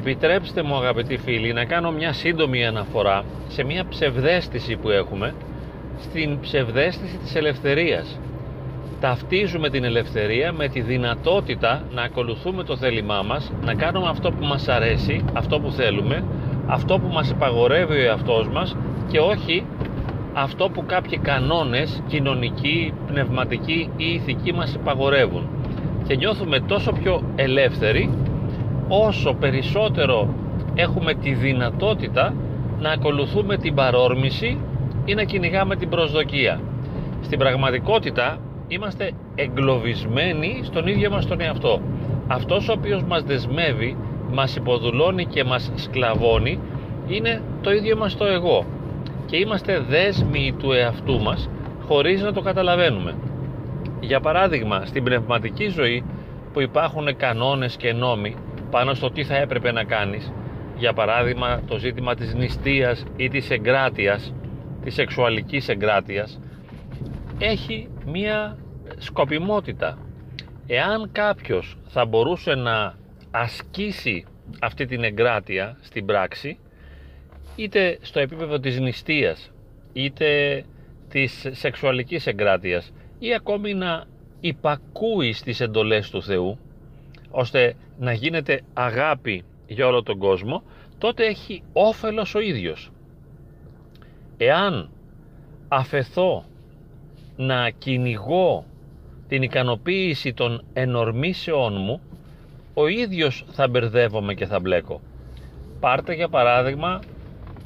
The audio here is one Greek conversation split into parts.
επιτρέψτε μου αγαπητοί φίλοι να κάνω μια σύντομη αναφορά σε μια ψευδέστηση που έχουμε στην ψευδέστηση της ελευθερίας. Ταυτίζουμε την ελευθερία με τη δυνατότητα να ακολουθούμε το θέλημά μας, να κάνουμε αυτό που μας αρέσει, αυτό που θέλουμε, αυτό που μας υπαγορεύει ο εαυτός μας και όχι αυτό που κάποιοι κανόνες κοινωνικοί, πνευματικοί ή ηθικοί μας υπαγορεύουν. Και νιώθουμε τόσο πιο ελεύθεροι όσο περισσότερο έχουμε τη δυνατότητα να ακολουθούμε την παρόρμηση ή να κυνηγάμε την προσδοκία. Στην πραγματικότητα είμαστε εγκλωβισμένοι στον ίδιο μας τον εαυτό. Αυτός ο οποίος μας δεσμεύει, μας υποδουλώνει και μας σκλαβώνει είναι το ίδιο μας το εγώ και είμαστε δέσμοι του εαυτού μας χωρίς να το καταλαβαίνουμε. Για παράδειγμα, στην πνευματική ζωή που υπάρχουν κανόνες και νόμοι πάνω στο τι θα έπρεπε να κάνεις, για παράδειγμα το ζήτημα της νηστείας ή της εγκράτειας, της σεξουαλικής εγκράτειας, έχει μία σκοπιμότητα. Εάν κάποιος θα μπορούσε να ασκήσει αυτή την εγκράτεια στην πράξη, είτε στο επίπεδο της νηστείας, είτε της σεξουαλικής εγκράτειας ή ακόμη να υπακούει στις εντολές του Θεού, ώστε να γίνεται αγάπη για όλο τον κόσμο, τότε έχει όφελος ο ίδιος. Εάν αφεθώ να κυνηγώ την ικανοποίηση των ενορμήσεών μου, ο ίδιος θα μπερδεύομαι και θα μπλέκω. Πάρτε για παράδειγμα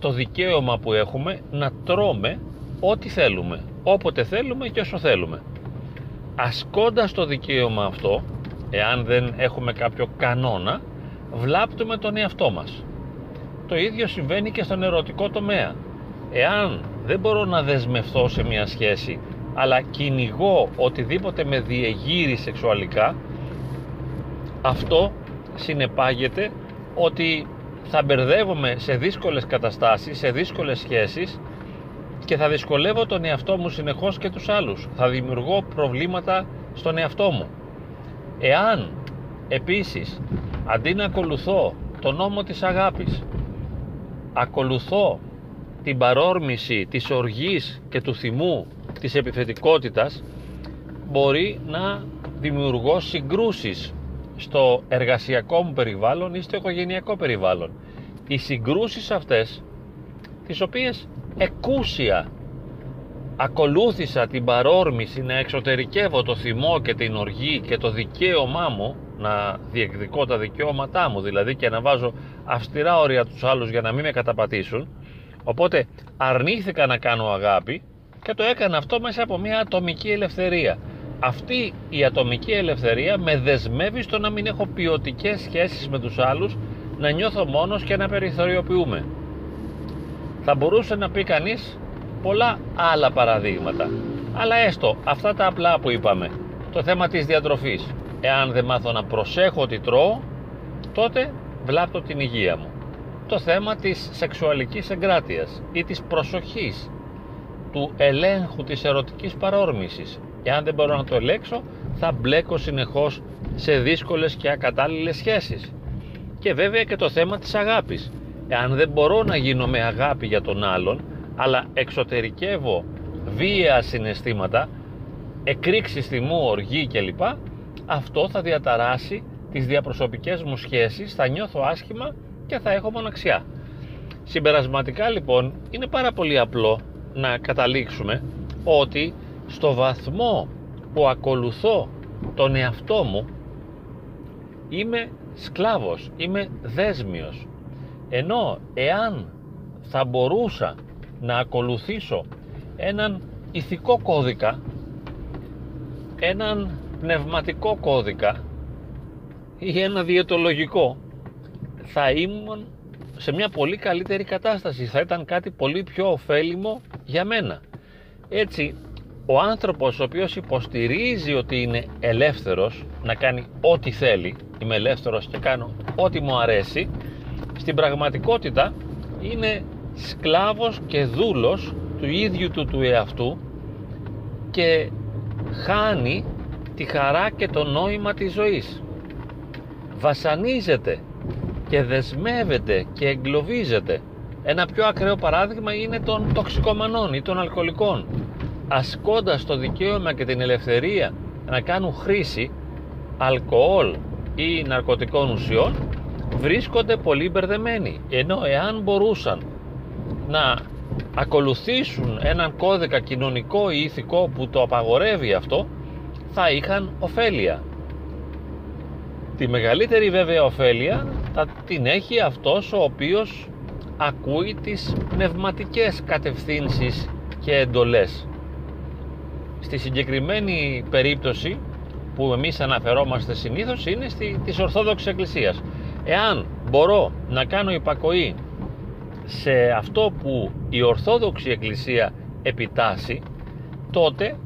το δικαίωμα που έχουμε να τρώμε ό,τι θέλουμε, όποτε θέλουμε και όσο θέλουμε. Ασκώντας το δικαίωμα αυτό, εάν δεν έχουμε κάποιο κανόνα, βλάπτουμε τον εαυτό μας. Το ίδιο συμβαίνει και στον ερωτικό τομέα. Εάν δεν μπορώ να δεσμευθώ σε μια σχέση, αλλά κυνηγώ οτιδήποτε με διεγείρει σεξουαλικά, αυτό συνεπάγεται ότι θα μπερδεύομαι σε δύσκολες καταστάσεις, σε δύσκολες σχέσεις και θα δυσκολεύω τον εαυτό μου συνεχώς και τους άλλους. Θα δημιουργώ προβλήματα στον εαυτό μου. Εάν επίσης αντί να ακολουθώ τον νόμο της αγάπης ακολουθώ την παρόρμηση της οργής και του θυμού της επιθετικότητας μπορεί να δημιουργώ συγκρούσεις στο εργασιακό μου περιβάλλον ή στο οικογενειακό περιβάλλον. Οι συγκρούσεις αυτές, τις οποίες εκούσια ακολούθησα την παρόρμηση να εξωτερικεύω το θυμό και την οργή και το δικαίωμά μου να διεκδικώ τα δικαιώματά μου δηλαδή και να βάζω αυστηρά όρια τους άλλους για να μην με καταπατήσουν οπότε αρνήθηκα να κάνω αγάπη και το έκανα αυτό μέσα από μια ατομική ελευθερία αυτή η ατομική ελευθερία με δεσμεύει στο να μην έχω ποιοτικές σχέσεις με τους άλλους, να νιώθω μόνος και να περιθωριοποιούμε. Θα μπορούσε να πει κανείς πολλά άλλα παραδείγματα. Αλλά έστω αυτά τα απλά που είπαμε. Το θέμα της διατροφής. Εάν δεν μάθω να προσέχω τι τρώω, τότε βλάπτω την υγεία μου. Το θέμα της σεξουαλικής εγκράτειας ή της προσοχής, του ελέγχου της ερωτικής παρόρμησης Εάν δεν μπορώ να το ελέξω, θα μπλέκω συνεχώς σε δύσκολες και ακατάλληλες σχέσεις. Και βέβαια και το θέμα της αγάπης. Εάν δεν μπορώ να γίνω με αγάπη για τον άλλον, αλλά εξωτερικεύω βία συναισθήματα, εκρήξεις θυμού, οργή κλπ, αυτό θα διαταράσει τις διαπροσωπικές μου σχέσεις, θα νιώθω άσχημα και θα έχω μοναξιά. Συμπερασματικά λοιπόν είναι πάρα πολύ απλό να καταλήξουμε ότι στο βαθμό που ακολουθώ τον εαυτό μου είμαι σκλάβος, είμαι δέσμιος ενώ εάν θα μπορούσα να ακολουθήσω έναν ηθικό κώδικα έναν πνευματικό κώδικα ή ένα διαιτολογικό θα ήμουν σε μια πολύ καλύτερη κατάσταση. Θα ήταν κάτι πολύ πιο ωφέλιμο για μένα. Έτσι ο άνθρωπος ο οποίος υποστηρίζει ότι είναι ελεύθερος να κάνει ό,τι θέλει είμαι ελεύθερος και κάνω ό,τι μου αρέσει στην πραγματικότητα είναι σκλάβος και δούλος του ίδιου του του εαυτού και χάνει τη χαρά και το νόημα της ζωής βασανίζεται και και δεσμεύεται και εγκλωβίζεται. Ένα πιο ακραίο παράδειγμα είναι των τοξικομανών ή των αλκοολικών. Ασκώντας το δικαίωμα και την ελευθερία να κάνουν χρήση αλκοόλ ή ναρκωτικών ουσιών βρίσκονται πολύ μπερδεμένοι ενώ εάν μπορούσαν να ακολουθήσουν έναν κώδικα κοινωνικό ή ηθικό που το απαγορεύει αυτό θα είχαν ωφέλεια τη μεγαλύτερη βέβαια ωφέλεια θα την έχει αυτός ο οποίος ακούει τις πνευματικές κατευθύνσεις και εντολές στη συγκεκριμένη περίπτωση που εμείς αναφερόμαστε συνήθως είναι στη, της Ορθόδοξης Εκκλησίας. Εάν μπορώ να κάνω υπακοή σε αυτό που η Ορθόδοξη Εκκλησία επιτάσσει, τότε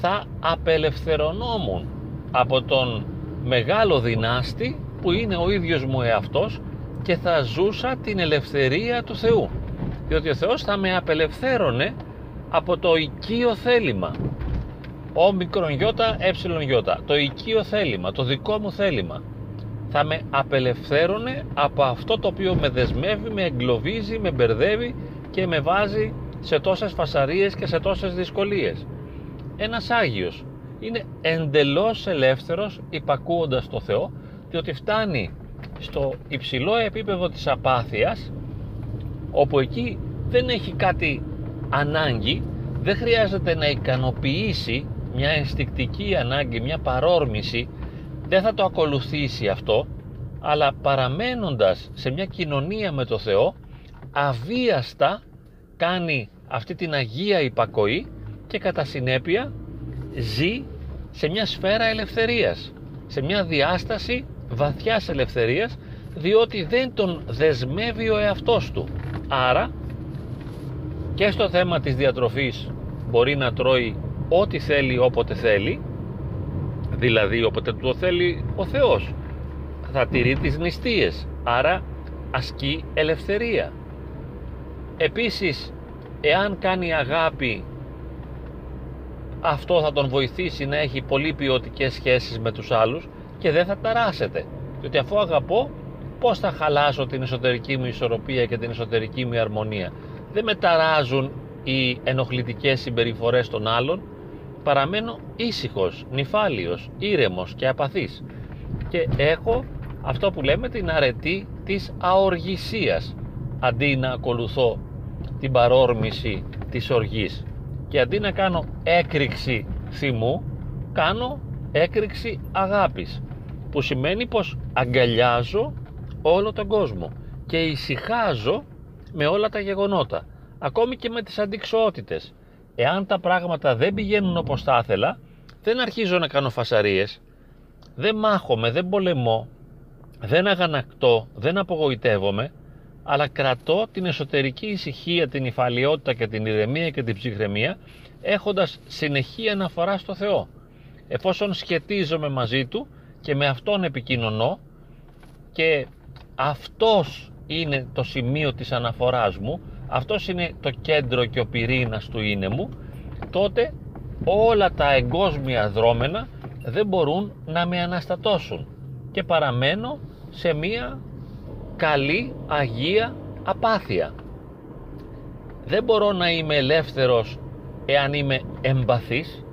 θα απελευθερωνόμουν από τον μεγάλο δυνάστη που είναι ο ίδιος μου εαυτός και θα ζούσα την ελευθερία του Θεού. Διότι ο Θεός θα με απελευθέρωνε από το οικείο θέλημα. Ο μικρον γιώτα, ε γιώτα, το οικείο θέλημα, το δικό μου θέλημα θα με απελευθέρωνε από αυτό το οποίο με δεσμεύει, με εγκλωβίζει, με μπερδεύει και με βάζει σε τόσες φασαρίες και σε τόσες δυσκολίες. Ένας Άγιος είναι εντελώς ελεύθερος υπακούοντας το Θεό διότι φτάνει στο υψηλό επίπεδο της απάθειας όπου εκεί δεν έχει κάτι ανάγκη δεν χρειάζεται να ικανοποιήσει μια ενστικτική ανάγκη, μια παρόρμηση δεν θα το ακολουθήσει αυτό αλλά παραμένοντας σε μια κοινωνία με το Θεό αβίαστα κάνει αυτή την Αγία υπακοή και κατά συνέπεια ζει σε μια σφαίρα ελευθερίας σε μια διάσταση βαθιάς ελευθερίας διότι δεν τον δεσμεύει ο εαυτός του. Άρα και στο θέμα της διατροφής μπορεί να τρώει ό,τι θέλει όποτε θέλει δηλαδή όποτε το θέλει ο Θεός θα τηρεί τις νηστείες. Άρα ασκεί ελευθερία. Επίσης εάν κάνει αγάπη αυτό θα τον βοηθήσει να έχει πολύ ποιοτικές σχέσεις με τους άλλους και δεν θα ταράσετε. Διότι αφού αγαπώ πως θα χαλάσω την εσωτερική μου ισορροπία και την εσωτερική μου αρμονία. Δεν με ταράζουν οι ενοχλητικές συμπεριφορές των άλλων παραμένω ήσυχος, νυφάλιος, ήρεμος και απαθής. Και έχω αυτό που λέμε την αρετή της αοργησίας αντί να ακολουθώ την παρόρμηση της οργής. Και αντί να κάνω έκρηξη θυμού κάνω έκρηξη αγάπης που σημαίνει πως αγκαλιάζω όλο τον κόσμο και ησυχάζω με όλα τα γεγονότα ακόμη και με τις αντικσοότητες εάν τα πράγματα δεν πηγαίνουν όπως θα ήθελα δεν αρχίζω να κάνω φασαρίες. Δεν μάχομαι, δεν πολεμώ δεν αγανακτώ, δεν απογοητεύομαι αλλά κρατώ την εσωτερική ησυχία, την υφαλιότητα και την ηρεμία και την ψυχραιμία έχοντας συνεχή αναφορά στο Θεό. Εφόσον σχετίζομαι μαζί Του και με Αυτόν επικοινωνώ και αυτός είναι το σημείο της αναφοράς μου αυτός είναι το κέντρο και ο πυρήνας του είναι μου. Τότε όλα τα εγκόσμια δρόμενα δεν μπορούν να με αναστατώσουν και παραμένω σε μία καλή αγία απάθεια. Δεν μπορώ να είμαι ελεύθερος εάν είμαι εμπαθής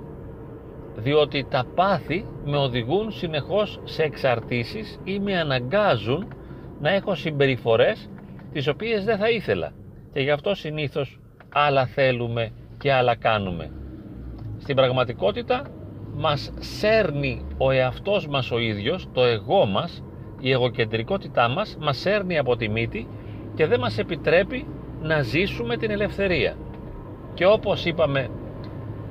διότι τα πάθη με οδηγούν συνεχώς σε εξαρτήσεις ή με αναγκάζουν να έχω συμπεριφορές τις οποίες δεν θα ήθελα και γι' αυτό συνήθως άλλα θέλουμε και άλλα κάνουμε. Στην πραγματικότητα μας σέρνει ο εαυτός μας ο ίδιος, το εγώ μας, η εγωκεντρικότητά μας μας σέρνει από τη μύτη και δεν μας επιτρέπει να ζήσουμε την ελευθερία. Και όπως είπαμε,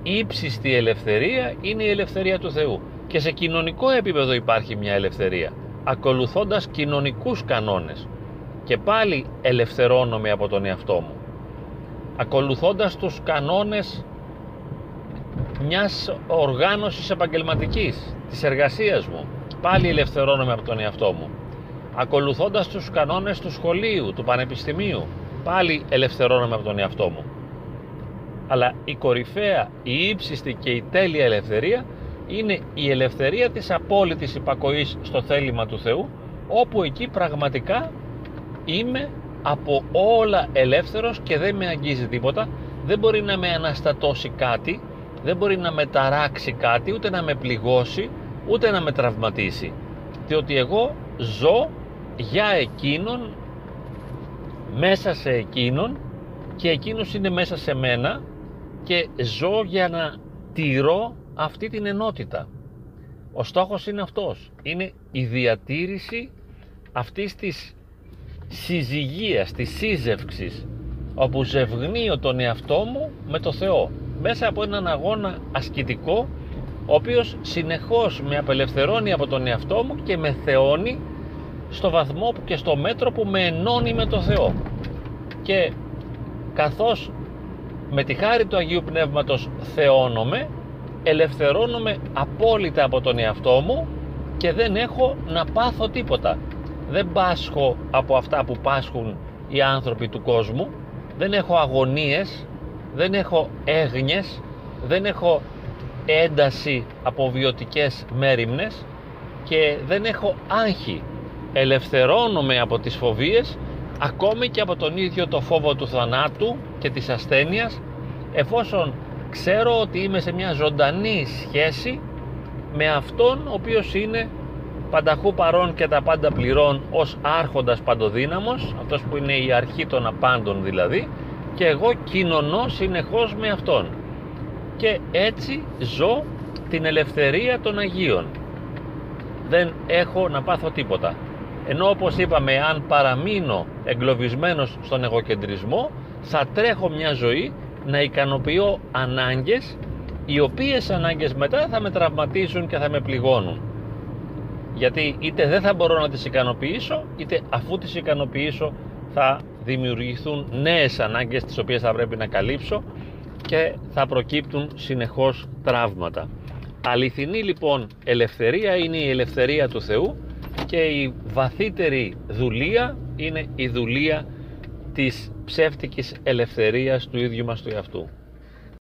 ύψιστη ελευθερία είναι η ελευθερία του Θεού. Και σε κοινωνικό επίπεδο υπάρχει μια ελευθερία, ακολουθώντας κοινωνικούς κανόνες και πάλι ελευθερώνομαι από τον εαυτό μου ακολουθώντας τους κανόνες μιας οργάνωσης επαγγελματικής της εργασίας μου. Πάλι ελευθερώνομαι από τον εαυτό μου ακολουθώντας τους κανόνες του σχολείου, του πανεπιστημίου. Πάλι ελευθερώνομαι από τον εαυτό μου. Αλλά η κορυφαία, η ύψιστη και η τέλεια ελευθερία είναι η ελευθερία της απόλυτης υπακοής στο θέλημα του Θεού όπου εκεί πραγματικά είμαι από όλα ελεύθερος και δεν με αγγίζει τίποτα δεν μπορεί να με αναστατώσει κάτι δεν μπορεί να με ταράξει κάτι ούτε να με πληγώσει ούτε να με τραυματίσει διότι εγώ ζω για εκείνον μέσα σε εκείνον και εκείνος είναι μέσα σε μένα και ζω για να τηρώ αυτή την ενότητα. Ο στόχος είναι αυτός. Είναι η διατήρηση αυτής της συζυγίας, της σύζευξης όπου ζευγνύω τον εαυτό μου με το Θεό μέσα από έναν αγώνα ασκητικό ο οποίος συνεχώς με απελευθερώνει από τον εαυτό μου και με θεώνει στο βαθμό και στο μέτρο που με ενώνει με το Θεό. Και καθώς με τη χάρη του Αγίου Πνεύματος θεώνομαι ελευθερώνομαι απόλυτα από τον εαυτό μου και δεν έχω να πάθω τίποτα δεν πάσχω από αυτά που πάσχουν οι άνθρωποι του κόσμου. Δεν έχω αγωνίες δεν έχω έγνοιες δεν έχω ένταση από βιωτικές μέρημνες και δεν έχω άγχη. Ελευθερώνομαι από τις φοβίες ακόμη και από τον ίδιο το φόβο του θανάτου και της ασθένειας εφόσον ξέρω ότι είμαι σε μια ζωντανή σχέση με αυτόν ο οποίος είναι πανταχού παρών και τα πάντα πληρών ως άρχοντας παντοδύναμος αυτός που είναι η αρχή των απάντων δηλαδή και εγώ κοινωνώ συνεχώς με αυτόν. Και έτσι ζω την ελευθερία των Αγίων. Δεν έχω να πάθω τίποτα. Ενώ όπως είπαμε αν παραμείνω εγκλωβισμένος στον εγωκεντρισμό θα τρέχω μια ζωή να ικανοποιώ ανάγκες οι οποίες ανάγκες μετά θα με τραυματίσουν και θα με πληγώνουν γιατί είτε δεν θα μπορώ να τις ικανοποιήσω είτε αφού τις ικανοποιήσω θα δημιουργηθούν νέες ανάγκες τις οποίες θα πρέπει να καλύψω και θα προκύπτουν συνεχώς τραύματα αληθινή λοιπόν ελευθερία είναι η ελευθερία του Θεού και η βαθύτερη δουλεία είναι η δουλεία της ψεύτικης ελευθερίας του ίδιου μας του εαυτού.